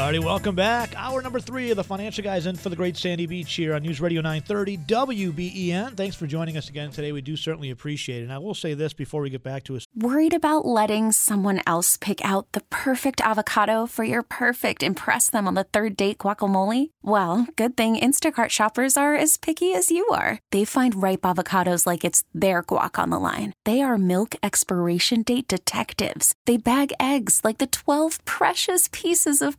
Alrighty, welcome back. Hour number three of the Financial Guys in for the Great Sandy Beach here on News Radio 930 WBEN. Thanks for joining us again today. We do certainly appreciate it. And I will say this before we get back to us. Worried about letting someone else pick out the perfect avocado for your perfect impress them on the third date guacamole? Well, good thing Instacart shoppers are as picky as you are. They find ripe avocados like it's their guac on the line. They are milk expiration date detectives. They bag eggs like the 12 precious pieces of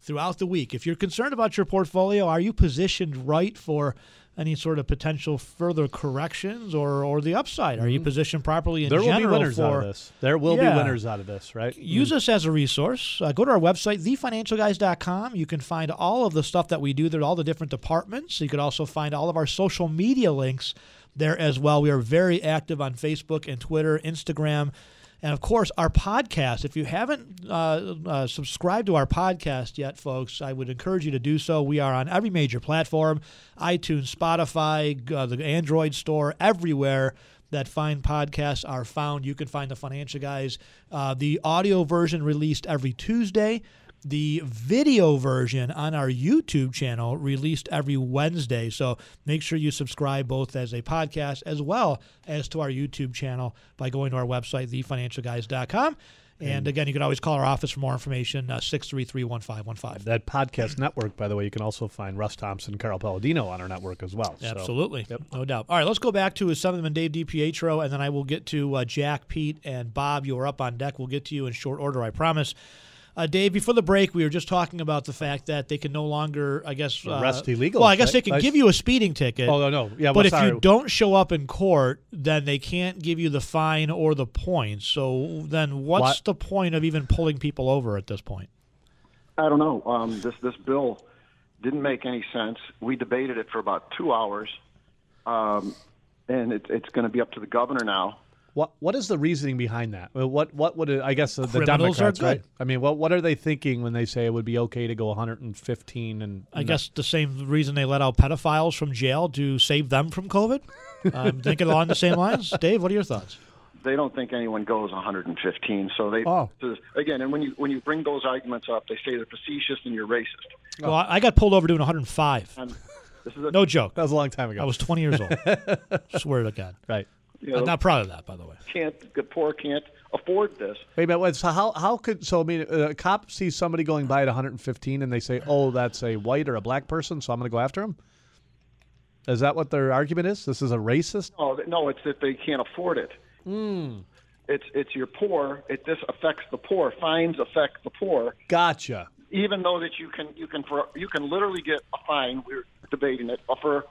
throughout the week, if you're concerned about your portfolio, are you positioned right for any sort of potential further corrections or, or the upside? Are you positioned properly in there will be winners for, out of this. There will Yeah. be winners out of this, right? Use us as a resource. Uh, go to our website, thefinancialguys.com. You can find all of the stuff that we do there, all the different departments. You could also find all of our social media links there as well. We are very active on Facebook and Twitter, Instagram. And of course, our podcast. If you haven't uh, uh, subscribed to our podcast yet, folks, I would encourage you to do so. We are on every major platform iTunes, Spotify, uh, the Android store, everywhere that fine podcasts are found. You can find the Financial Guys. Uh, the audio version released every Tuesday. The video version on our YouTube channel released every Wednesday. So make sure you subscribe both as a podcast as well as to our YouTube channel by going to our website, thefinancialguys.com. And again, you can always call our office for more information, uh, 633 1515. That podcast network, by the way, you can also find Russ Thompson, Carl Paladino on our network as well. So- Absolutely. No doubt. All right, let's go back to Southern and Dave DiPietro, and then I will get to uh, Jack, Pete, and Bob. You are up on deck. We'll get to you in short order, I promise. Uh, Dave, before the break, we were just talking about the fact that they can no longer, I guess, uh, Arrest illegals, Well, I guess right? they can I- give you a speeding ticket. Oh, no, no. Yeah, but well, if sorry. you don't show up in court, then they can't give you the fine or the points. So then, what's What? the point of even pulling people over at this point? I don't know. Um, this this bill didn't make any sense. We debated it for about two hours, um, and it, it's going to be up to the governor now. What what is the reasoning behind that? What what would it, I guess the, the Criminals are Democrats, right? good. I mean, what what are they thinking when they say it would be okay to go 115 and I guess the same reason they let out pedophiles from jail to save them from COVID. I'm thinking along the same lines. Dave, what are your thoughts? They don't think anyone goes 115. So they Oh. again, and when you when you bring those arguments up, they say they're facetious and you're racist. Well, I I got pulled over doing 105. And this is a, No joke. that was a long time ago. I was 20 years old. Swear to God. right. You know, I'm not proud of that, by the way. can't the poor can't afford this. Wait a minute. wait, So how how could so I mean uh, a cop sees somebody going by at 115 and they say, "Oh, that's a white or a black person, so I'm going to go after him." Is that what their argument is? This is a racist? Oh th- no, it's that they can't afford it. Hmm. It's it's your poor. It this affects the poor. Fines affect the poor. Gotcha. Even though that you can you can for you can literally get a fine. We're debating it. For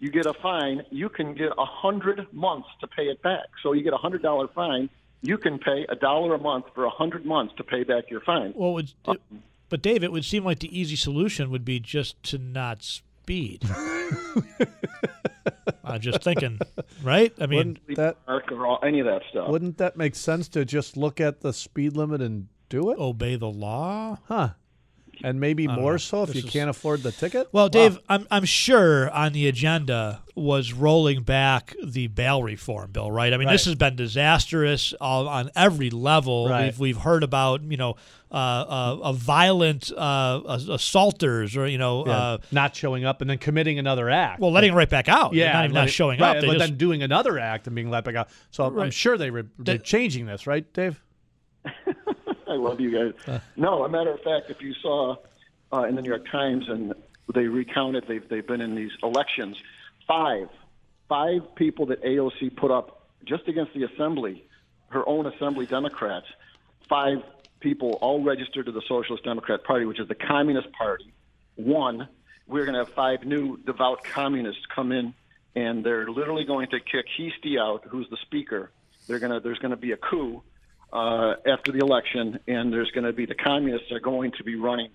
you get a fine, you can get a hundred months to pay it back. So you get a hundred dollar fine. You can pay a dollar a month for a hundred months to pay back your fine. Well, it, it, but Dave, it would seem like the easy solution would be just to not speed. I'm just thinking, right? I mean, Wouldn't that Mark or all, any of that stuff. wouldn't that make sense to just look at the speed limit and do it? obey the law. Huh. And maybe more know. so if This you is- can't afford the ticket? Well, Wow. Dave, I'm I'm sure on the agenda was rolling back the bail reform bill, right? I mean, this has been disastrous on every level. Right. We've we've heard about you know uh, uh, a violent uh, ass- assaulters or you know Yeah. uh, not showing up and then committing another act. well letting it right back out. yeah, not even not showing right, up. But just- then doing another act and being let back out. So I'm- I'm sure they re- they're That- changing this, right, Dave? I love you guys. No, a matter of fact, if you saw uh, in the New York Times and they recounted, they've they've been in these elections. Five, five people that AOC put up just against the assembly, her own assembly Democrats. Five people all registered to the Socialist Democrat Party, which is the Communist Party. One, we're going to have five new devout communists come in, and they're literally going to kick Heastie out, who's the speaker. They're going to there's going to be a coup uh, after the election, and there's going to be the communists are going to be running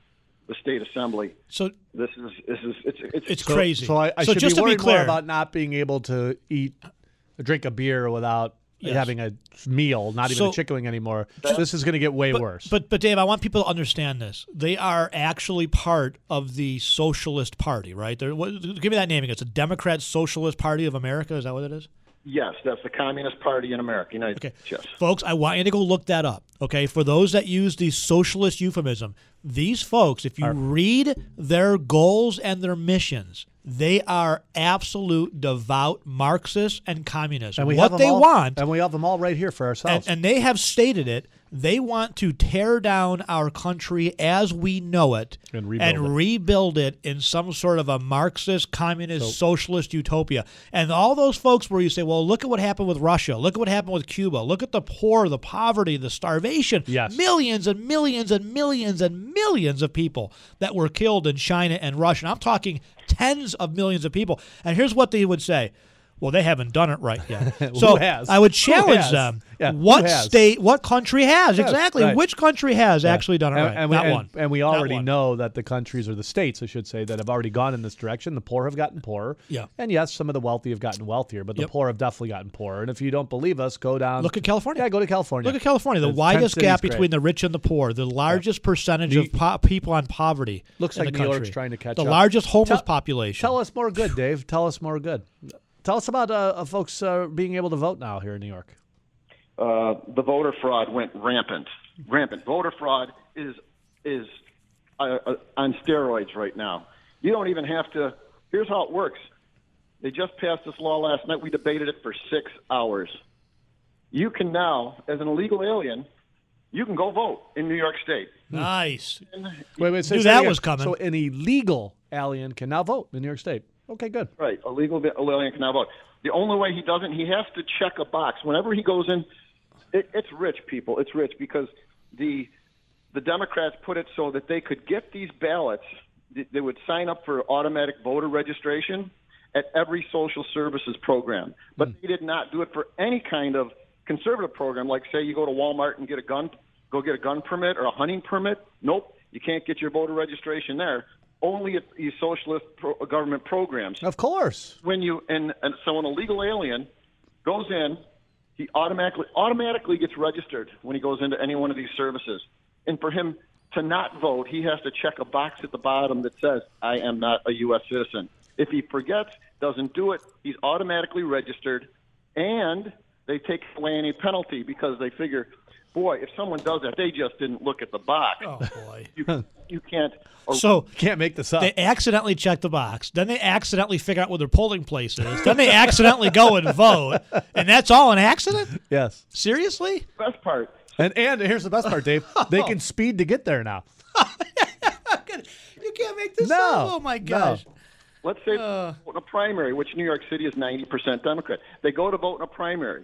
the state assembly. so This is this is it's it's, it's So- crazy. So I, I so should just be to be worried clear more about not being able to eat, drink a beer without Yes. having a meal, not even So- a chicken wing anymore. this is going to get way but, worse. But but Dave, I want people to understand this. They are actually part of the Socialist Party, right? They're, what, give me that naming. It's a Democrat Socialist Party of America. Is that what it is? Yes, that's the Communist Party in America, United Okay. States. Yes. Folks, I want you to go look that up. Okay. For those that use the socialist euphemism, these folks, if you read their goals and their missions, they are absolute devout Marxists and communists. and we what have them they all, want and we have them all right here for and, ourselves. and they have stated it. They want to tear down our country as we know it And rebuild it. rebuild it in some sort of a Marxist, communist, socialist utopia. And all those folks where you say, well, look at what happened with Russia. Look at what happened with Cuba. Look at the poor, the poverty, the starvation. Yes. Millions and millions and millions and millions of people that were killed in China and Russia. And I'm talking tens of millions of people. And here's what they would say. Well, they haven't done it right yet. So has? I would challenge them. Yeah, what state, what country has? Yes, exactly. right. Which country has Yeah. actually done it and, right? And we, Not and- one. and we already know that the countries or the states, I should say, that have already gone in this direction. The poor have gotten poorer. Yeah. And yes, some of the wealthy have gotten wealthier, but the Yep. poor have definitely gotten poorer. And if you don't believe us, go down. Look at California. Yeah, go to California. Look at California, the It's- widest gap between great. the rich and the poor, the largest percentage New- of po- people on poverty. Looks in like the New York's trying to catch the up. largest homeless Tell- population. Tell us more good, Dave. Tell us more good. Tell us about uh, uh, folks uh, being able to vote now here in New York. uh, the voter fraud went rampant. Rampant. Voter fraud is is uh, uh, on steroids right now. You don't even have to. Here's how it works. They just passed this law last night. We debated it for six hours. You can now, as an illegal alien, you can go vote in New York State. nice. Wait, wait, say Knew say that again. was coming. So an illegal alien can now vote in New York State. Okay, good. Right, a legal alien can now vote. The only way he doesn't, he has to check a box whenever he goes in. It, it's rich people. It's rich because the the Democrats put it so that they could get these ballots. They- They would sign up for automatic voter registration at every social services program, but hmm. they did not do it for any kind of conservative program. Like say you go to Walmart and get a gun, go get a gun permit or a hunting permit. Nope, you can't get your voter registration there. Only at these socialist pro- government programs Of course. when you and, and so an illegal alien goes in, he automatically automatically gets registered when he goes into any one of these services. And for him to not vote, he has to check a box at the bottom that says, "I am not a U.S. citizen." If he forgets, doesn't do it, he's automatically registered, and they take away any penalty because they figure, boy, if someone does that, they just didn't look at the box. Oh boy. You, you can't. Or, So Can't make this up. they accidentally check the box. Then they accidentally figure out where their polling place is. Then they accidentally go and vote, and that's all an accident. yes. Seriously? best part. And and here's the best part, Dave. They can speed to get there now. You can't make this No, up. Oh my no. gosh. Let's say uh. vote in a primary, which New York City is 90% Democrat. They go to vote in a primary,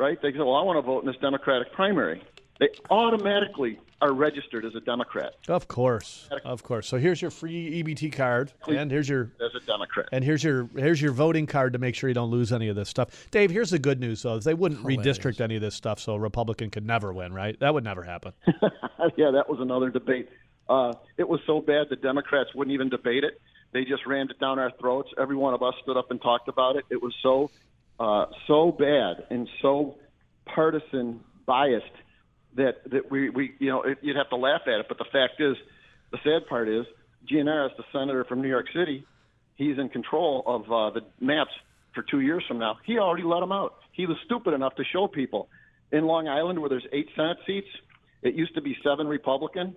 right? They say, "Well, I want to vote in this Democratic primary." They automatically are registered as a Democrat. Of course, of course. So here's your free EBT card, and here's your as a Democrat. and here's your here's your voting card to make sure you don't lose any of this stuff. Dave, here's the good news though: is they wouldn't redistrict any of this stuff, so a Republican could never win, right? That would never happen. yeah, that was another debate. Uh, it was so bad the Democrats wouldn't even debate it. They just rammed it down our throats. Every one of us stood up and talked about it. It was so uh, so bad and so partisan biased that that we we you know it, you'd have to laugh at it. But the fact is, the sad part is, Gianaris, the senator from New York City, he's in control of uh, the maps for two years from now. He already let them out. He was stupid enough to show people in Long Island where there's eight Senate seats. It used to be seven Republican,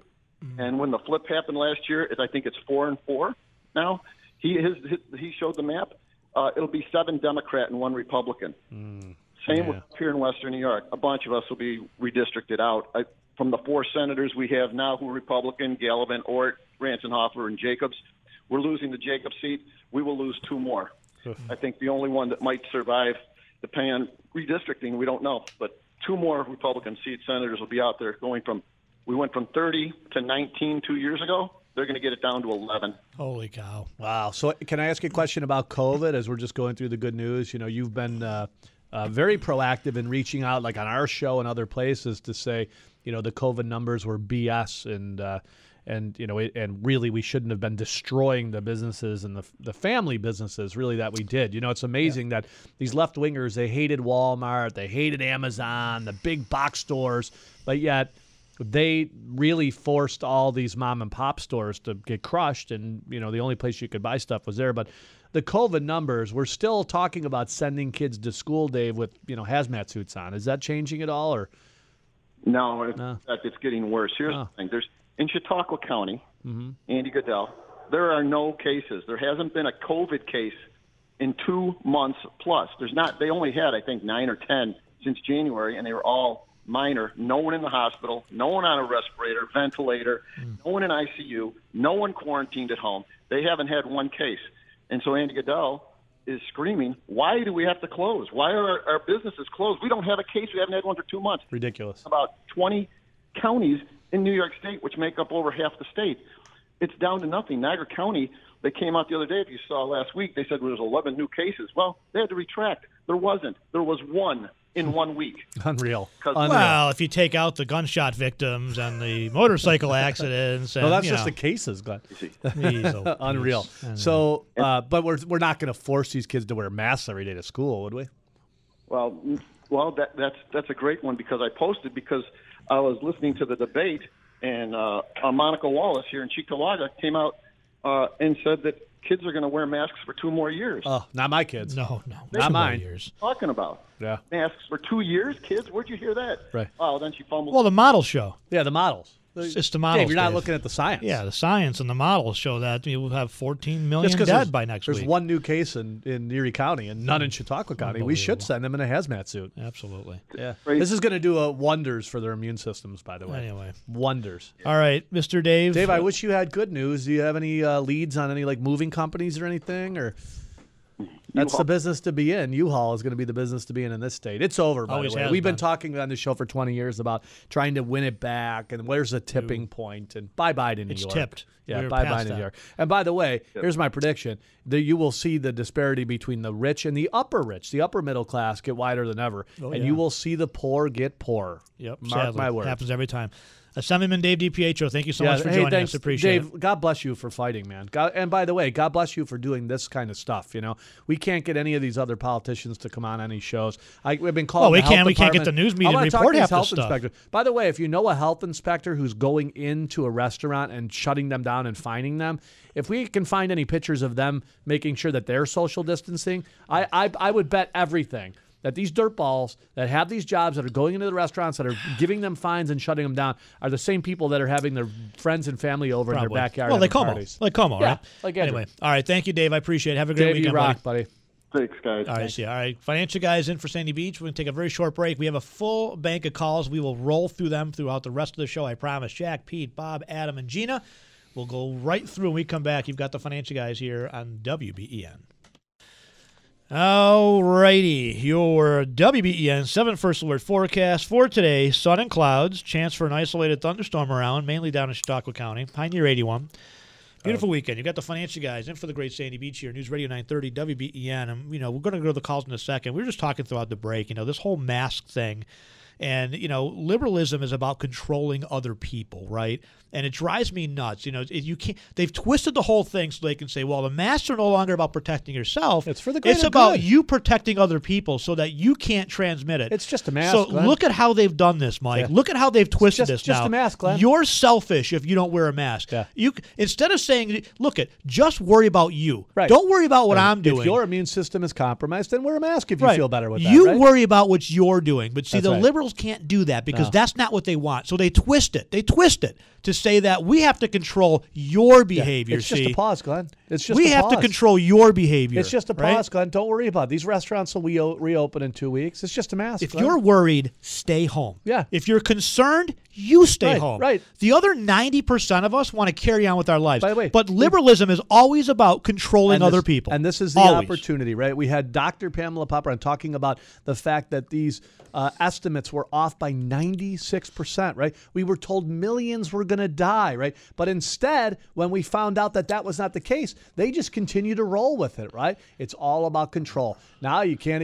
and when the flip happened last year, it, I think it's four and four now. He his, his he showed the map. Uh, it'll be seven Democrat and one Republican. Same with here in Western New York. A bunch of us will be redistricted out. I, from the four senators we have now who are Republican, Gallivan, Ortt, Ranzenhofer, and Jacobs, we're losing the Jacobs seat. We will lose two more. I think the only one that might survive, depending on redistricting, we don't know. But two more Republican seat senators will be out there going from, we went from 30 to 19 two years ago. They're going to get it down to 11. Holy cow! Wow. So, can I ask you a question about COVID as we're just going through the good news? You know, you've been uh, uh, very proactive in reaching out, like on our show and other places, to say, you know, the COVID numbers were BS and. Uh, and you know, it, and really, we shouldn't have been destroying the businesses and the the family businesses. Really, that we did. You know, it's amazing that these left wingers they hated Walmart, they hated Amazon, the big box stores, but yet they really forced all these mom and pop stores to get crushed and you know the only place you could buy stuff was there but the covid numbers we're still talking about sending kids to school dave with you know hazmat suits on is that changing at all or No, in fact, it's getting worse. Here's Oh. the thing: there's in Chautauqua County, Mm-hmm. Andy Goodell. There are no cases. There hasn't been a COVID case in two months plus. There's not. They only had, I think, nine or ten since January, and they were all minor. No one in the hospital. No one on a respirator, ventilator. Hmm. No one in ICU. No one quarantined at home. They haven't had one case. And so Andy Goodell is screaming, "Why do we have to close? Why are our, our businesses closed? We don't have a case. We haven't had one for two months." ridiculous about 20 counties in New York State, which make up over half the state. It's down to nothing. Niagara County, they came out the other day, if you saw last week, they said there was 11 new cases. Well, they had to retract. There wasn't. There was one in one week. unreal. 'Cause- unreal. Well, if you take out the gunshot victims and the motorcycle accidents, and, no that's just know, the cases glenn. Jeez, oh, unreal. So uh, but we're, we're not going to force these kids to wear masks every day to school would we? Well, well, that, that's that's a great one because I posted because I was listening to the debate and uh, uh, Monica Wallace here in Cheektowaga came out uh, and said that kids are going to wear masks for two more years. oh not my kids no, no, Not two mine. Years. talking about yeah masks for two years, kids. Where'd you hear that? Right. Oh, then she fumbled. Well, the model show. yeah the models It's just the models. Dave, you're not Dave. looking at the science Yeah, the science and the models show that you will have 14 million Just 'cause dead there's- by next there's week. There's one new case in, in Erie County and none in Chautauqua County. We should send them in a hazmat suit. Absolutely. Yeah. Crazy. This is going to do uh, wonders for their immune systems, by the way. Anyway. Wonders. All right, Mr. Dave. Dave, I wish you had good news. Do you have any uh, leads on any like moving companies or anything? Or that's the business to be in. U-Haul is going to be the business to be in in this state. It's over. By Always the way, we've been been. talking on the show for 20 years about trying to win it back and where's the tipping point and bye bye to New It's York. tipped. Yeah, We're bye bye to New. York. And by the way, here's my prediction: that you will see the disparity between the rich and the upper rich, the upper middle class, get wider than ever, Oh, and yeah. you will see the poor get poorer. Yep. Mark sadly, my words. Happens every time. Assemblyman Dave DiPietro, thank you so Yeah, much for hey, joining thanks, us. Appreciate it. Dave, it. God bless you for fighting, man. God, and by the way, God bless you for doing this kind of stuff. You know, we can't get any of these other politicians to come on any shows. I, we've been calling. Well, we can't- we can't get the news media to report half health stuff. inspectors. By the way, if you know a health inspector who's going into a restaurant and shutting them down and fining them, if we can find any pictures of them making sure that they're social distancing, I I, I would bet everything. That these dirtballs that have these jobs that are going into the restaurants that are giving them fines and shutting them down are the same people that are having their friends and family over in their backyard. Well, like having Cuomo. parties. Like Cuomo, Yeah, right? like Andrew. anyway, all right. Thank you, Dave. I appreciate it. Have a great Dave, you weekend, rock, buddy. buddy. Thanks, guys. All right, see. All right, financial guys in for Sandy Beach. We're gonna take a very short break. We have a full bank of calls. We will roll through them throughout the rest of the show. I promise. Jack, Pete, Bob, Adam, and Gina. We'll go right through. When we come back, you've got the financial guys here on WBEN. Alrighty, your WBEN 7 First Alert forecast for today sun and clouds, chance for an isolated thunderstorm around, mainly down in Chautauqua County, high near 81. Beautiful uh, weekend. You've got the financial guys in for the great Sandy Beach here, News Radio 930 WBEN. And, um, you know, we're going to go to the calls in a second. We were just talking throughout the break, you know, this whole mask thing. And, you know, liberalism is about controlling other people, right? And it drives me nuts. You know, it, you can't. They've twisted the whole thing so they can say, "Well, the masks are no longer about protecting yourself. It's for the It's about good." you protecting other people so that you can't transmit it." It's just a mask, So Glenn. look at how they've done this, Mike. Yeah. Look at how they've twisted just- this just now. a mask, Glenn. You're selfish if you don't wear a mask. Yeah. You instead of saying, "Look at, just worry about you. Right. Don't worry about what And I'm doing." If your immune system is compromised, then wear a mask if you Right. feel better with that. You right? worry about what you're doing, but see, That's the right. Liberals can't do that because No. that's not what they want. So they twist it. They twist it to say that we have to control your Yeah. behavior. It's just a pause, Glenn. It's just we have to control your behavior. It's just a right? pause, Glenn. Don't worry about it. These restaurants will re- reopen in two weeks. It's just a mask. If Glenn. you're worried, stay home. Yeah. If you're concerned, you stay Right, home. right. The other 90% of us want to carry on with our lives. By the way, but liberalism is always about controlling And other people. And this is the Always. opportunity, right? We had Dr. Pamela Popper talking about the fact that these uh, estimates were off by 96%, right? We were told millions were going to die, right? But instead, when we found out that that was not the case, they just continue to roll with it, right? It's all about control. Now you can't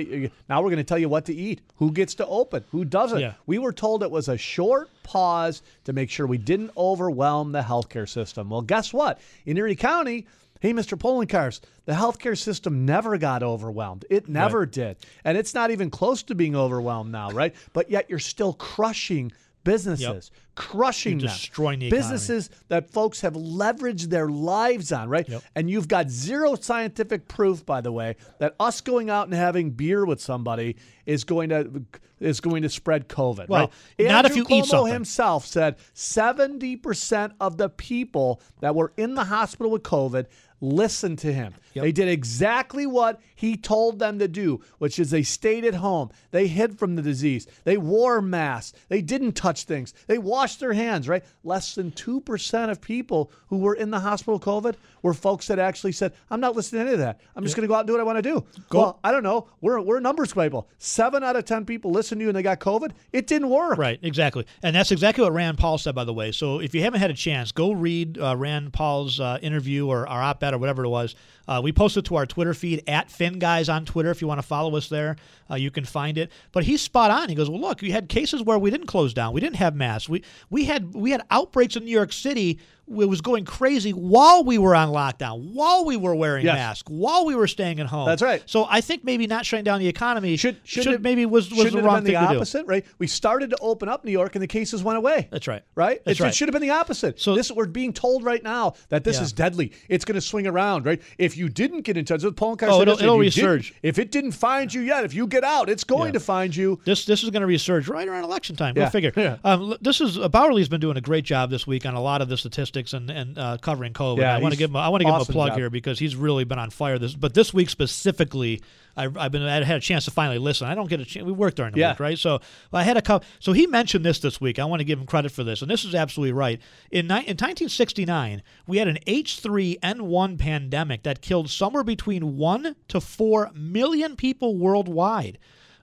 now we're going to tell you what to eat, who gets to open, who doesn't. Yeah. We were told it was a short pause to make sure we didn't overwhelm the healthcare system. Well, guess what? In Erie County, hey, Mr. Poloncarz, the healthcare system never got overwhelmed. It never did. And it's not even close to being overwhelmed now, right? But yet you're still crushing businesses, crushing You're them. destroying the economy. businesses that folks have leveraged their lives on, right? Yep. And you've got zero scientific proof, by the way, that us going out and having beer with somebody is going to is going to spread COVID. Well, right? not if Andrew you eat Cuomo something. himself said 70% of the people that were in the hospital with COVID listened to him. Yep. They did exactly what he told them to do, which is they stayed at home. They hid from the disease. They wore masks. They didn't touch things. They washed their hands, right? Less than 2% of people who were in the hospital COVID were folks that actually said, I'm not listening to any of that. I'm just going to go out and do what I want to do. Go. Well, I don't know. We're, we're numbers people. Seven out of 10 people listened to you and they got COVID. It didn't work. Right, exactly. And that's exactly what Rand Paul said, by the way. So if you haven't had a chance, go read uh, Rand Paul's uh, interview or our op ed or whatever it was. Uh, we posted to our Twitter feed at Fin Guys on Twitter. If you want to follow us there, uh, you can find it. But he's spot on. He goes, "Well, look, we had cases where we didn't close down. We didn't have masks. We we had we had outbreaks in New York City. It was going crazy while we were on lockdown, while we were wearing Yes. masks, while we were staying at home. That's right. So I think maybe not shutting down the economy Should, should, should it- maybe was was the wrong been thing the to do. opposite, right? We started to open up New York and the cases went away. That's right. Right? That's It- right. It should have been the opposite. So- this we're being told right now that this Yeah. is deadly. It's going to swing around, right? If you didn't get in touch with Paul Oh, it'll- it'll if resurge. If it didn't find you yet, if you get out, it's going Yeah. to find you. This this is going to resurge right around election time. Go Yeah. figure. Yeah. Um, this is uh, Bauerle's been doing a great job this week on a lot of the statistics and and uh, covering COVID. Yeah, I want to give him a- I want to give him a plug job. here because he's really been on fire this. But this week specifically, I've, I've been I had a chance to finally listen. I don't get a chance. We work during the Yeah. week, right? So I had a couple. So he mentioned this this week. I want to give him credit for this, and this is absolutely right. In ni- in 1969, we had an H3N1 pandemic that killed somewhere between one to four million people worldwide.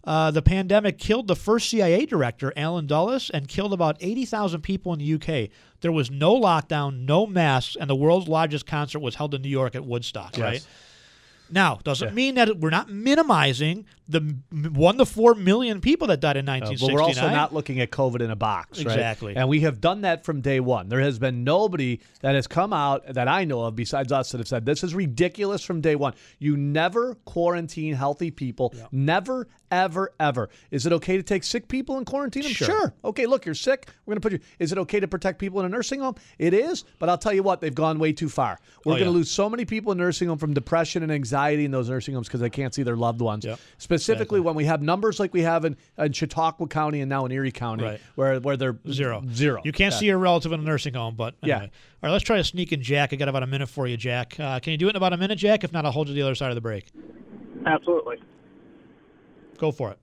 Uh, the pandemic killed the first CIA director, Allen Dulles, and killed about 80,000 people in the UK. There was no lockdown, no masks, and the world's largest concert was held in New York at Woodstock, right? Now, doesn't mean that we're not minimizing the one to four million people that died in Uh, 1969. but we're also not looking at COVID in a box, right? Exactly. And we have done that from day one. There has been nobody that has come out that I know of besides us that have said this is ridiculous from day one. You never quarantine healthy people. Never, ever, ever. Is it okay to take sick people and quarantine them? Sure. Okay, look, you're sick. We're going to put you. Is it okay to protect people in a nursing home? It is, but I'll tell you what, they've gone way too far. We're Oh, going to yeah. lose so many people in nursing home from depression and anxiety in those nursing homes because they can't see their loved ones. Yep. Specifically, when we have numbers like we have in, in Chautauqua County and now in Erie County, Right. where where they're Zero. zero. You can't Yeah. see your relative in a nursing home, but Yeah. All right, let's try to sneak in Jack. I got about a minute for you, Jack. Uh, can you do it in about a minute, Jack? If not, I'll hold you to the other side of the break. Absolutely. Go for it.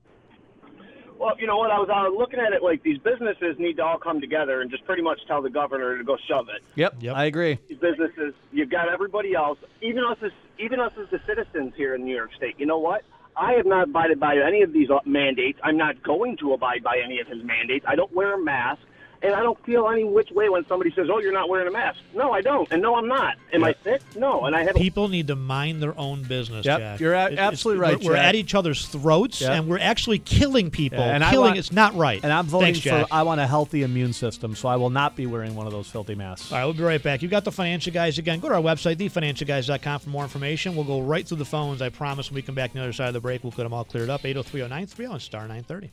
Well, you know what? I was uh, looking at it like these businesses need to all come together and just pretty much tell the governor to go shove it. Yep, yep. I agree. These businesses, you've got everybody else, even us as even us as the citizens here in New York State. You know what? I have not abided by any of these uh, mandates. I'm not going to abide by any of his mandates. I don't wear a mask. And I don't feel any which way when somebody says, "Oh, you're not wearing a mask." No, I don't, and no, I'm not. Am I sick? No, and I have. People need to mind their own business. Yep, Jack. you're a- it's- absolutely right, We're, we're at each other's throats, Yep. and we're actually killing people. Yeah, and I killing want- it's not right. And I'm voting Thanks, Jack. for. I want a healthy immune system, so I will not be wearing one of those filthy masks. All right, we'll be right back. You got the financial guys again. Go to our website, thefinancialguys.com, for more information. We'll go right through the phones. I promise when we come back on the other side of the break, we'll get them all cleared up. 8030930 and star 930.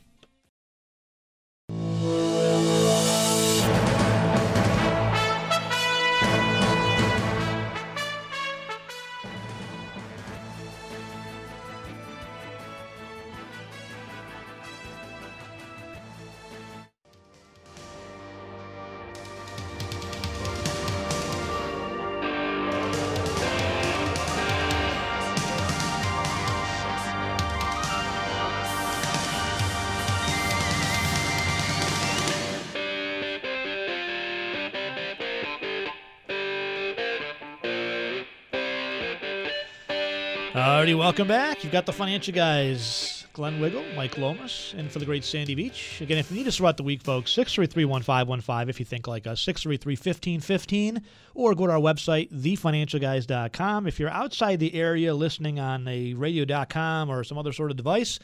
Alrighty, welcome back. You've got the financial guys, Glenn Wiggle, Mike Lomas, and for the great Sandy Beach. Again, if you need us throughout the week, folks, 633-1515 if you think like us, 633-1515, or go to our website, thefinancialguys.com. If you're outside the area listening on a radio.com or some other sort of device,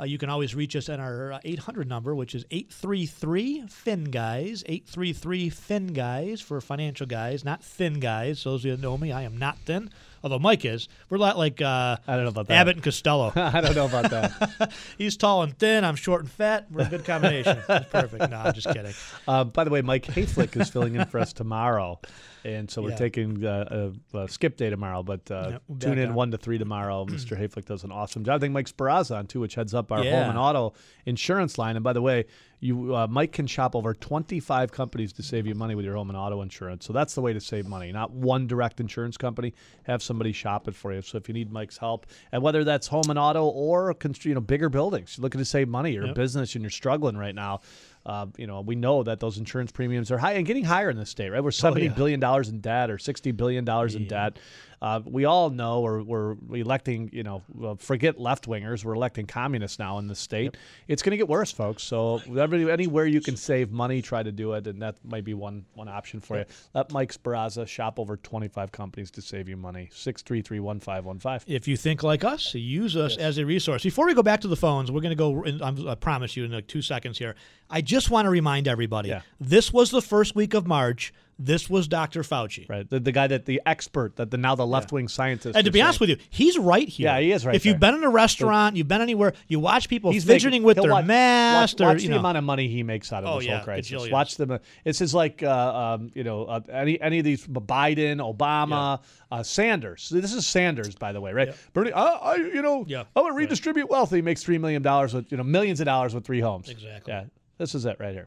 uh, you can always reach us at our uh, 800 number, which is 833 Fin Guys. 833 Fin Guys for financial guys, not thin guys. Those of you that know me, I am not thin, although Mike is. We're a lot like uh, I don't know about that. Abbott and Costello. I don't know about that. He's tall and thin. I'm short and fat. We're a good combination. It's perfect. No, I'm just kidding. Uh, by the way, Mike Hayflick is filling in for us tomorrow, and so we're Yeah. taking uh, a, a skip day tomorrow. But uh, Yep, we'll tune in on. one to three tomorrow. Mr. Hayflick does an awesome job. I think Mike Sparazza on too, which heads up our Yeah. home and auto insurance line. And by the way, you uh, Mike can shop over 25 companies to save you money with your home and auto insurance. So that's the way to save money. Not one direct insurance company. Have somebody shop it for you. So if you need Mike's help, and whether that's home and auto or you know bigger buildings, you're looking to save money, you're a Yep. business and you're struggling right now. Uh, you know, we know that those insurance premiums are high and getting higher in this state, right? We're seventy yeah. billion dollars in debt or sixty billion dollars in debt. Uh, we all know, or we're electing, you know, forget left wingers. We're electing communists now in the state. It's going to get worse, folks. So anywhere you can save money, try to do it, and that might be one one option for you. Let Mike Sparazza shop over twenty five companies to save you money. Six three three one five one five. If you think like us, use us as a resource. Before we go back to the phones, we're going to go. In, I promise you in like two seconds here. I just want to remind everybody: Yeah. this was the first week of March. This was Dr. Fauci. Right, the, the guy that the expert that the now the left wing scientist. And to be saying. honest with you, he's right here. Yeah, he is right If you've been in a restaurant, you've been anywhere, you watch people He's fidgeting making- with their watch, mask. Watch, or, watch you the know. amount of money he makes out of Oh, this yeah, whole crisis. gajillions. Watch them. This is like uh, um, you know uh, any any of these Biden, Obama, uh, Sanders. This is Sanders, by the way, right? Bernie, uh, I you know Yeah, I want to redistribute wealth. He makes three million dollars with you know millions of dollars with three homes. Exactly. Yeah, this is it right here.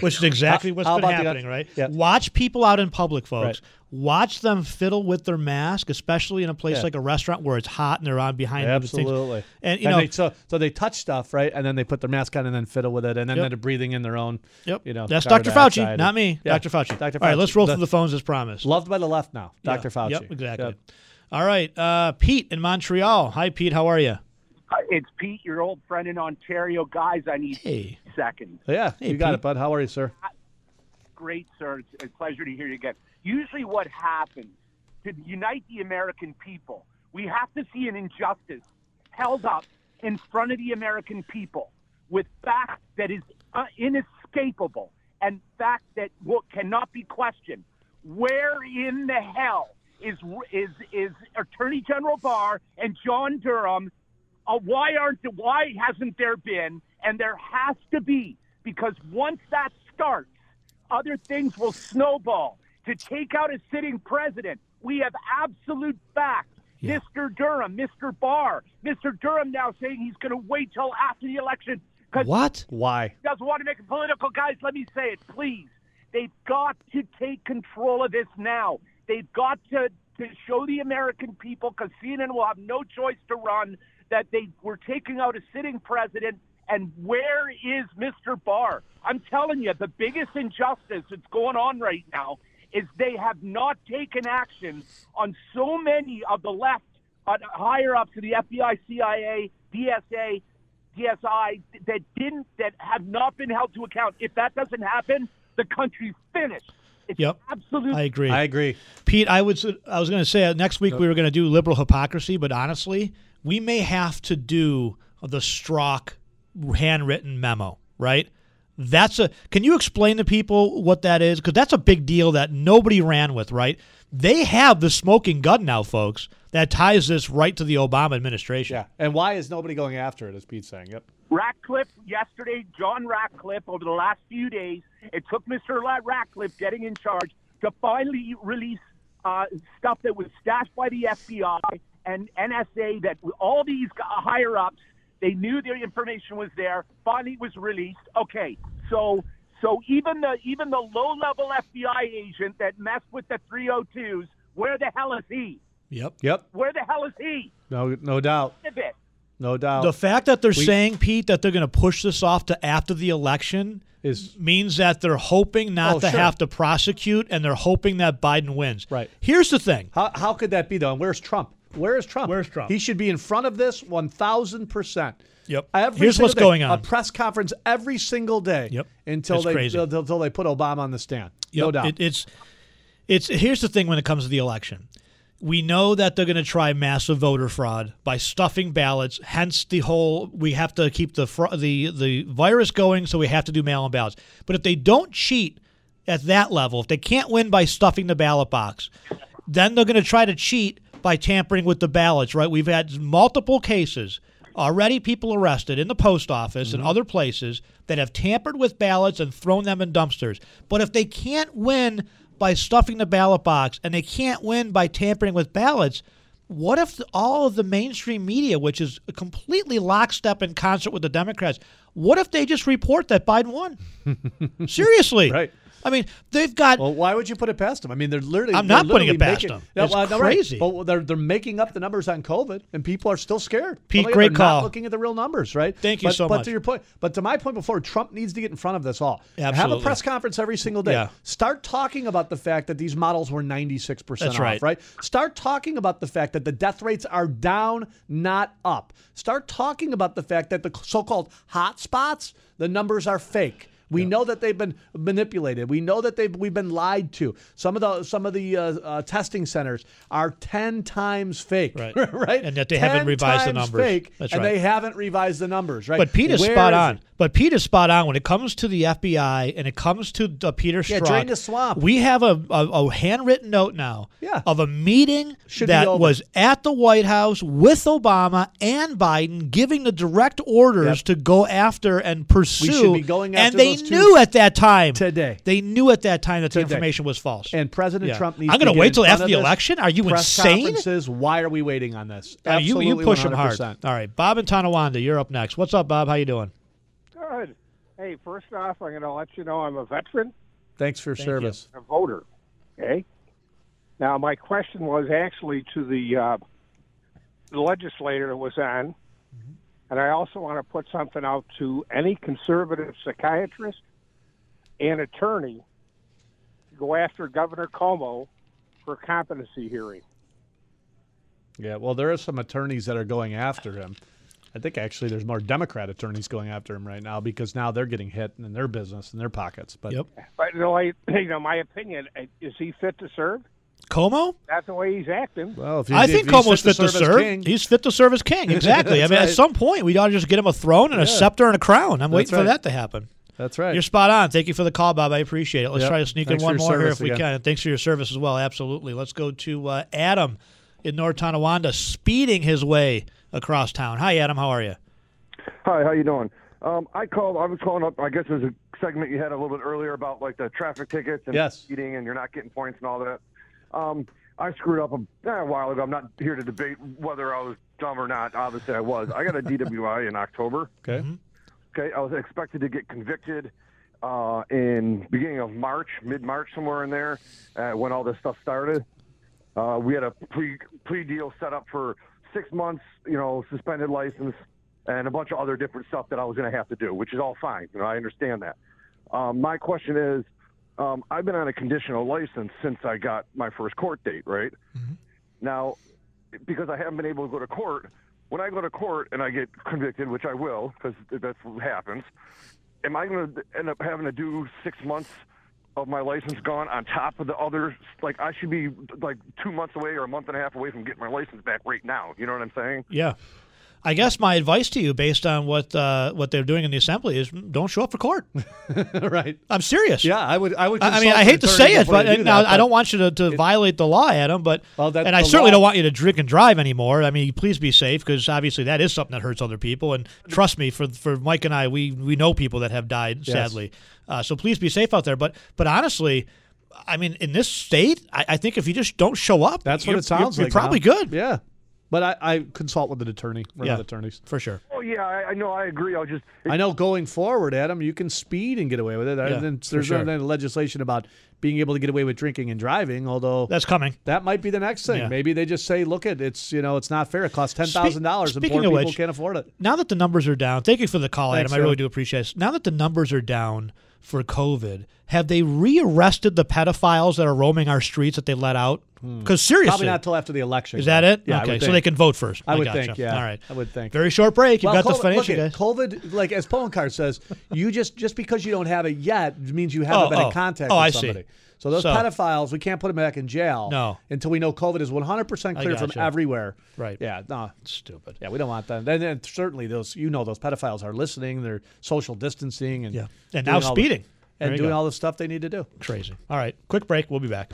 Which is exactly How- what's how been happening, right? Yeah. Watch people out in public, folks. Right. Watch them fiddle with their mask, especially in a place Yeah. like a restaurant where it's hot and they're on behind the things. Absolutely. And you know, they, so so they touch stuff, right? And then they put their mask on and then fiddle with it, and then Yep. they're breathing in their own. Yep. You know, That's Dr. Fauci, dioxide. not me. Yeah. Dr. Fauci. Dr. All right, let's roll The- through the phones as promised. Loved by the left now, Yeah. Dr. Fauci. Yep, exactly. Yep. All right, uh, Pete in Montreal. Hi, Pete. How are you? Uh, It's Pete, your old friend in Ontario. Guys, I need Hey. seconds. Yeah, Hey, you got Pete. it, bud. How are you, sir? Great, sir. It's a pleasure to hear you again. Usually, what happens to unite the American people, we have to see an injustice held up in front of the American people with fact that is uh, inescapable and fact that will, cannot be questioned. Where in the hell is is is Attorney General Barr and John Durham uh, why aren't why hasn't there been and there has to be because once that starts other things will snowball to take out a sitting president. We have absolute facts. Mr. Durham, Mr. Barr, Mr. Durham now saying he's going to wait till after the election because What? Why? he doesn't want to make it political. Guys, let me say it, please. They've got to take control of this now. They've got to, to show the American people, because CNN will have no choice to run, that they were taking out a sitting president. And where is Mr. Barr? I'm telling you, the biggest injustice that's going on right now is they have not taken action on so many of the left uh, higher ups of the FBI, CIA, DSA, DSI that didn't that have not been held to account. If that doesn't happen, the country's finished. It's Yep. absolute. I agree. I agree. Pete, I was I was going to say uh, next week we were going to do liberal hypocrisy, but honestly, we may have to do the Strzok handwritten memo, right? That's a. Can you explain to people what that is? Because that's a big deal that nobody ran with, right? They have the smoking gun now, folks. That ties this right to the Obama administration. Yeah. And why is nobody going after it, as Pete's saying? Yep. Ratcliffe yesterday, John Ratcliffe, over the last few days, it took Mr. La- Ratcliffe getting in charge to finally release uh, stuff that was stashed by the FBI and NSA. That all these uh, higher ups, they knew their information was there. Finally, was released. Okay, so so even the even the low level FBI agent that messed with the 302s, where the hell is he? Yep. Yep. Where the hell is he? No, no doubt. Of it. No doubt. The fact that they're We- saying, Pete, that they're going to push this off to after the election is means that they're hoping not Oh, to sure. have to prosecute, and they're hoping that Biden wins. Right. Here's the thing. How, how could that be, though? And where's Trump? Where is Trump? Where's Trump? He should be in front of this 1,000%. Yep. Every Here's what's day. going on. A press conference every single day. Yep. Until It's they crazy. Until, until they put Obama on the stand. No doubt. It, it's it's here's the thing when it comes to the election. We know that they're going to try massive voter fraud by stuffing ballots. Hence, the whole we have to keep the fr- the the virus going, so we have to do mail-in ballots. But if they don't cheat at that level, if they can't win by stuffing the ballot box, then they're going to try to cheat by tampering with the ballots. Right? We've had multiple cases already. People arrested in the post office and mm-hmm. other places that have tampered with ballots and thrown them in dumpsters. But if they can't win by stuffing the ballot box and they can't win by tampering with ballots, what if all of the mainstream media, which is completely lockstep in concert with the Democrats, what if they just report that Biden won? Seriously. Right. I mean, they've got. Well, why would you put it past them? I mean, they're literally. I'm not putting it past making, them. It's uh, no, right. crazy. But they're they're making up the numbers on COVID, and people are still scared. Pete, They're great not looking at the real numbers, right? Thank you but, so but much. to your point, but to my point before, Trump needs to get in front of this all. Absolutely. Have a press conference every single day. Yeah. Start talking about the fact that these models were 96 percent off. right. Right. Start talking about the fact that the death rates are down, not up. Start talking about the fact that the so-called hot spots, the numbers are fake. We know that they've been manipulated. We know that they've we've been lied to. Some of the some of the uh, uh, testing centers are ten times fake, Right. right? And that they haven't 10 revised the numbers. Fake, That's and right. they haven't revised the numbers, right? But Pete is Where spot is on. it? But Pete is spot on when it comes to the FBI and it comes to uh, Peter Yeah, drain the swamp. We have a, a, a handwritten note now Yeah. of a meeting Should that was at the White House with Obama and Biden, giving the direct orders Yep. to go after and pursue. We should be going and after they those two knew at that time today. They knew at that time that the Today. information was false. And President Yeah. Trump needs I'm gonna wait in till after the election. Are you Press insane? Conferences. Why are we waiting on this? Uh, you you push him hard. 100%. All right, Bob and Tonawanda, you're up next. What's up, Bob? How you doing? Good. Hey, first off, I'm going to let you know I'm a veteran, Thanks for your Thank you. service. a voter. Okay. Now, my question was actually to the, uh, the legislator that was on, and I also want to put something out to any conservative psychiatrist and attorney to go after Governor Cuomo for a competency hearing. Yeah, well, there are some attorneys that are going after him. I think actually there's more Democrat attorneys going after him right now because now they're getting hit in their business and their pockets. But Yep. But you know, I, you know, my opinion uh, is he fit to serve? Cuomo? That's the way he's acting. well, if I if think he's Cuomo's fit to as serve. king- He's fit to serve as king. Exactly. I That's mean, at some point, we ought to just get him a throne and a scepter and a crown. I'm waiting That's for that to happen. That's right. You're spot on. Thank you for the call, Bob. I appreciate it. Let's Yep. try to sneak Thanks in one more here if we again. can. And thanks for your service as well. Absolutely. Let's go to uh, Adam in North Tonawanda, speeding his way across town. Hi, Adam. How are you? Hi, how you doing? Um, I called. I was calling up. I guess there's a segment you had a little bit earlier about like the traffic tickets and Yes. speeding, and you're not getting points and all that. Um, I screwed up a, eh, a while ago. I'm not here to debate whether I was dumb or not. Obviously, I was. I got a DWI in October. Okay. Okay, I was expected to get convicted uh, in beginning of March, mid March, somewhere in there, uh, when all this stuff started. Uh, we had a plea plea deal set up for six months, you know, suspended license, and a bunch of other different stuff that I was going to have to do, which is all fine. You know, I understand that. Um, my question is, um, I've been on a conditional license since I got my first court date, right? Now, because I haven't been able to go to court, when I go to court and I get convicted, which I will, because that's what happens, am I going to end up having to do six months of my license gone on top of the other? Like, I should be like two months away or a month and a half away from getting my license back right now. You know what I'm saying? Yeah. I guess my advice to you, based on what uh, what they're doing in the assembly, is don't show up for court. right. I'm serious. Yeah, I would. I would. I I mean, I hate to say it, but do now that, I don't want you to, to violate the law, Adam. But Well, and I certainly law- don't want you to drink and drive anymore. I mean, please be safe because obviously that is something that hurts other people. And trust me, for for Mike and I, we we know people that have died Yes. sadly. Uh, so please be safe out there. But but honestly. I mean, in this state, I, I think if you just don't show up, That's what you're- it sounds you're, like. You're probably good. Yeah, but I, I consult with an attorney. We're Yeah. not attorneys. for sure. Oh yeah, I, I know. I agree. I'll just. I know going forward, Adam, you can speed and get away with it. Yeah, And for there's sure. no legislation about being able to get away with drinking and driving. Although That's coming. that might be the next thing. Yeah. Maybe they just say, "Look, it, it's you know, it's not fair. It costs ten thousand dollars, and speaking poor of people which- can't afford it." Now that the numbers are down, thank you for the call, Thanks, Adam. I really Adam. do appreciate it. Now that the numbers are down for COVID, have they rearrested the pedophiles that are roaming our streets that they let out? Because seriously, Hmm. Probably not till after the election. is that it? Yeah, okay, so they can vote first. I would gotcha. think. Yeah. All right. I would think. Very short break. You've Well, got the COVID, financial look guys. COVID, like as Card says, you just just because you don't have it yet means you haven't Oh, been oh. in contact Oh, with I see. somebody. So those So- pedophiles, we can't put them back in jail. No. until we know COVID is 100 percent I clear from everywhere. Right. Yeah. No. Stupid. Yeah, we don't want them. And then certainly those, you know, those pedophiles are listening. They're social distancing and Yeah. And now all the- speeding. And doing go. all the stuff they need to do. Crazy. All right, quick break. We'll be back.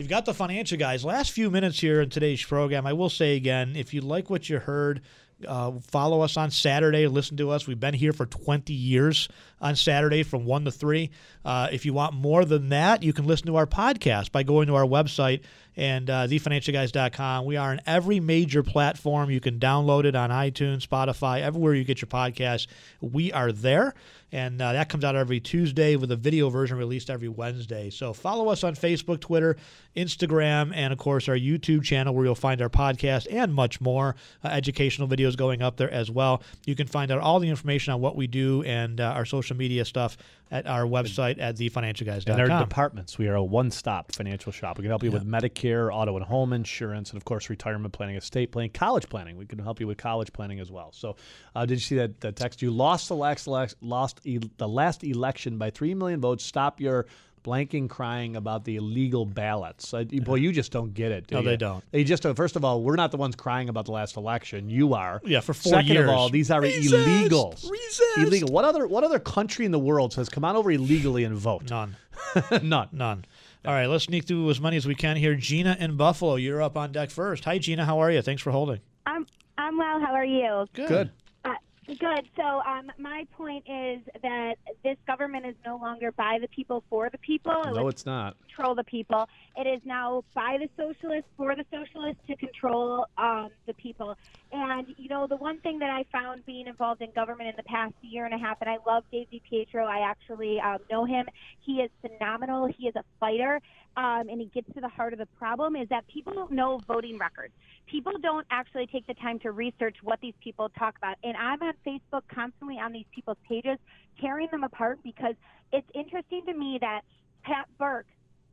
You've got the financial guys. Last few minutes here in today's program. I will say again, if you like what you heard, uh, follow us on Saturday. Listen to us. We've been here for 20 years on Saturday from 1 to 3. Uh, if you want more than that, you can listen to our podcast by going to our website and uh, thefinancialguys.com. We are on every major platform. You can download it on iTunes, Spotify, everywhere you get your podcast. We are there. And uh, that comes out every Tuesday with a video version released every Wednesday. So follow us on Facebook, Twitter, Instagram, and of course our YouTube channel where you'll find our podcast and much more. Uh, educational videos going up there as well. You can find out all the information on what we do and uh, our social media stuff at our website at thefinancialguys.com. And our departments, we are a one-stop financial shop. We can help you with Medicare, auto and home insurance, and of course, retirement planning, estate planning, college planning. We can help you with college planning as well. So, uh, did you see that, that text? You lost the last, last lost e- the last election by three million votes. Stop your blanking crying about the illegal ballots. Uh, boy, you just don't get it. do No, you? they don't. They just don't. First of all, we're not the ones crying about the last election. You are. Yeah, for four Second years. Second of all, these are Racist! illegals. Racist! Illegal. What other what other country in the world says come on over illegally and vote? None. None. None. All right, let's sneak through as many as we can here. Gina in Buffalo, you're up on deck first. Hi, Gina. How are you? Thanks for holding. I'm I'm well. How are you? Good. Good. Good. So um, my point is that this government is no longer by the people for the people. It No, it's not. control the people. It is now by the socialists for the socialists to control um, the people. And you know, the one thing that I found being involved in government in the past year and a half, and I love Dave DiPietro. I actually um, know him. He is phenomenal. He is a fighter, um, and it gets to the heart of the problem. Is that people don't know voting records. People don't actually take the time to research what these people talk about. And I'm on Facebook constantly on these people's pages, tearing them apart because it's interesting to me that Pat Burke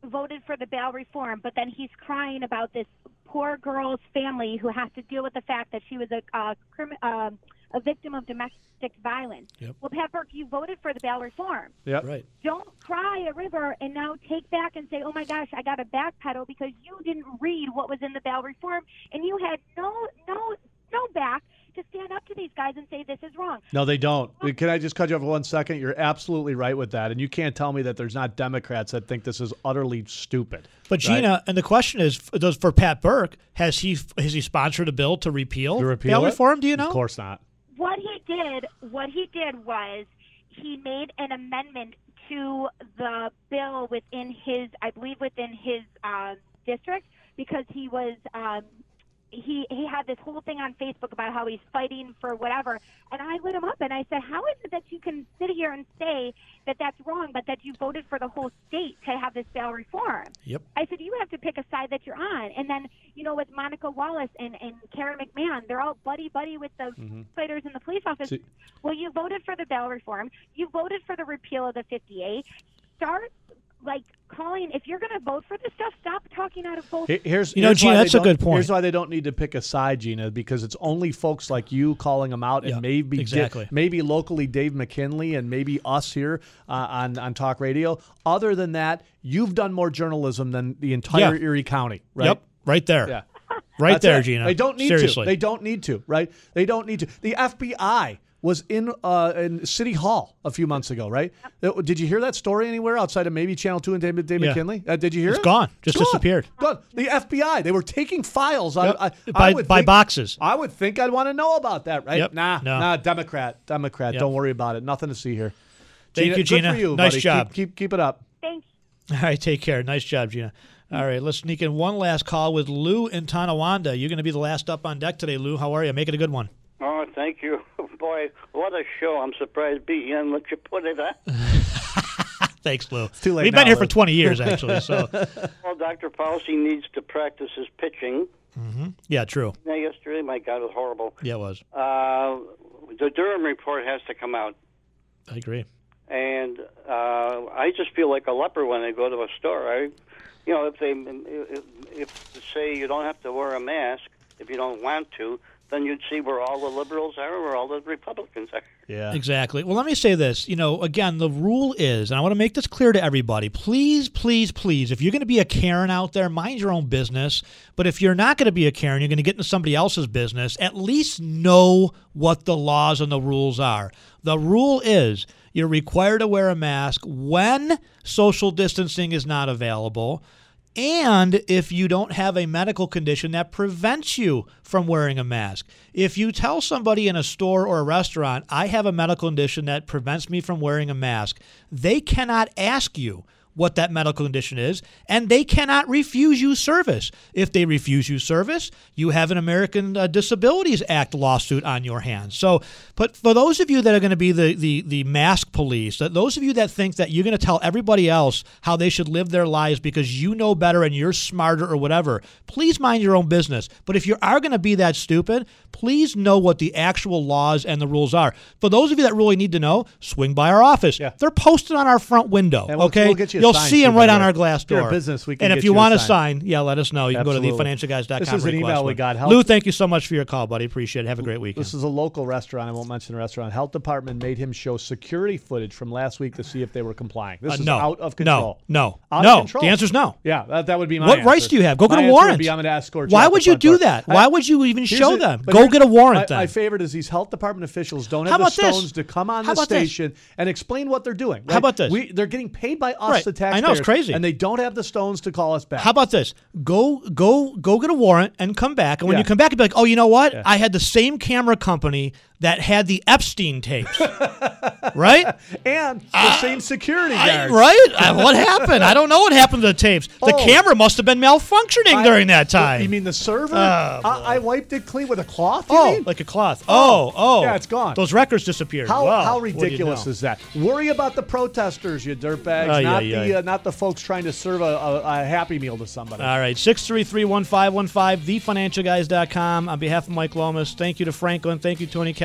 voted for the bail reform, but then he's crying about this poor girl's family who has to deal with the fact that she was a uh, crimi- um, a victim of domestic violence. Yep. Well, Pat Burke, you voted for the bail reform. Yep. Right. Don't cry a river and now take back and say, "Oh my gosh, I got to backpedal because you didn't read what was in the bail reform and you had no no no back to stand up to these guys and say this is wrong." No, they don't. Can I just cut you off for one second? You're absolutely right with that, and you can't tell me that there's not Democrats that think this is utterly stupid. But right? Gina, and the question is, does for Pat Burke, has he has he sponsored a bill to repeal, To repeal bail it? reform? Do you know? Of course not. What he did, what he did was he made an amendment to the bill within his, I believe, within his um, district because he was um, he he had this whole thing on Facebook about how he's fighting for whatever, and I lit him up and I said, "How is it that you can sit here and say that that's wrong, but that you voted for the whole state to have this bail reform?" Yep. I said, "You have to pick a side that you're on." And then you know, with Monica Wallace and and Karen McMahon, they're all buddy buddy with the Mhm. fighters in the police office. See- well, you voted for the bail reform. You voted for the repeal of the 50-a. Start like calling if you're going to vote for this stuff. Stop talking out of both. Here- Here's You know, here's Gina, that's a good point. Here's why they don't need to pick a side, Gina, because it's only folks like you calling them out, and Yeah, maybe Di- exactly. maybe locally Dave McKinley, and maybe us here uh, on on talk radio. Other than that, you've done more journalism than the entire Yeah. Erie County, right? Yep, right there. Yeah. Right That's there, it. Gina. They don't need Seriously. to. They don't need to, right? They don't need to. The FBI was in uh, in City Hall a few months ago, right? Uh, Did you hear that story anywhere outside of maybe Channel Two and David, Dave Yeah. McKinley? Uh, did you hear It's it? gone. Just It's gone. Just disappeared. Gone. The FBI. They were taking files. Yep. I, I, By- I would by think- boxes. I would think I'd want to know about that, right? Yep. Nah, No. nah. Democrat, Democrat. Yep. Don't worry about it. Nothing to see here. Thank you, good Gina. for you, Nice buddy. job. Keep, keep keep it up. Thanks. All right, take care. Nice job, Gina. All right, let's sneak in one last call with Lou in Tonawanda. You're going to be the last up on deck today, Lou. How are you? Make it a good one. Oh, thank you. Boy, what a show. I'm surprised BN let you put it on. Thanks, Lou. too late We've now, been here Lou. for 20 years, actually. So, well, Dr. Fauci needs to practice his pitching. Mhm. yeah, true. Now, yesterday, my God, it was horrible. Yeah, it was. Uh, the Durham report has to come out. I agree. And uh, I just feel like a leper when I go to a store. I, you know, if they if, if say you don't have to wear a mask if you don't want to, then you'd see where all the liberals are, where all the Republicans are. Yeah. Exactly. Well, let me say this. You know, again, the rule is, and I want to make this clear to everybody please, please, please, if you're going to be a Karen out there, mind your own business. But if you're not going to be a Karen, you're going to get into somebody else's business, at least know what the laws and the rules are. The rule is you're required to wear a mask when social distancing is not available. And if you don't have a medical condition that prevents you from wearing a mask, if you tell somebody in a store or a restaurant, I have a medical condition that prevents me from wearing a mask, they cannot ask you what that medical condition is, and they cannot refuse you service. If they refuse you service, you have an American uh, Disabilities Act lawsuit on your hands. So, but for those of you that are going to be the, the, the mask police, that those of you that think that you're going to tell everybody else how they should live their lives because you know better and you're smarter or whatever, please mind your own business. But if you are going to be that stupid, please know what the actual laws and the rules are. For those of you that really need to know, swing by our office. They're posted on our front window. We'll- okay, we'll get you a will see them right on our glass If you're a door. business, we can and if you want a sign. yeah, let us know. You can go to Absolutely. thefinancialguys.com. This is an email we got. Help- Lou, thank you so much for your call, buddy. Appreciate it. Have a great weekend. This is a local restaurant. I won't mention the restaurant. Health department made him show security footage from last week to see if they were complying. This Uh, is no. out of control. No. no, Out No. Of control. The answer's no. Yeah, that, that would be my what answer. rights do you have? Go get a answer warrant. be, I'm to escort Why would you do that? Why would you even show them? Go get a warrant my, then. My favorite is these health department officials don't have the stones to come on the station and explain what they're doing. How about this? They're getting paid by us, Right. The I know, it's crazy. and they don't have the stones to call us back. How about this? Go go go get a warrant and come back. And when Yeah. you come back, you'll be like, oh, you know what? I had the same camera company that had the Epstein tapes, right? and the same security guards. right? Uh, what happened? I don't know what happened to the tapes. The Oh. camera must have been malfunctioning I- during that time. You mean the server? Oh, I, I wiped it clean with a cloth. You oh, mean? like a cloth. Oh, oh, Yeah, it's gone. Those records disappeared. How, Well, how do you ridiculous know? is that? Worry about the protesters, you dirtbags, not ay, the ay. Uh, not the folks trying to serve a, a, a happy meal to somebody. All right, 633-1515, thefinancialguys.com. On behalf of Mike Lomas, thank you to Franklin. Thank you, Tony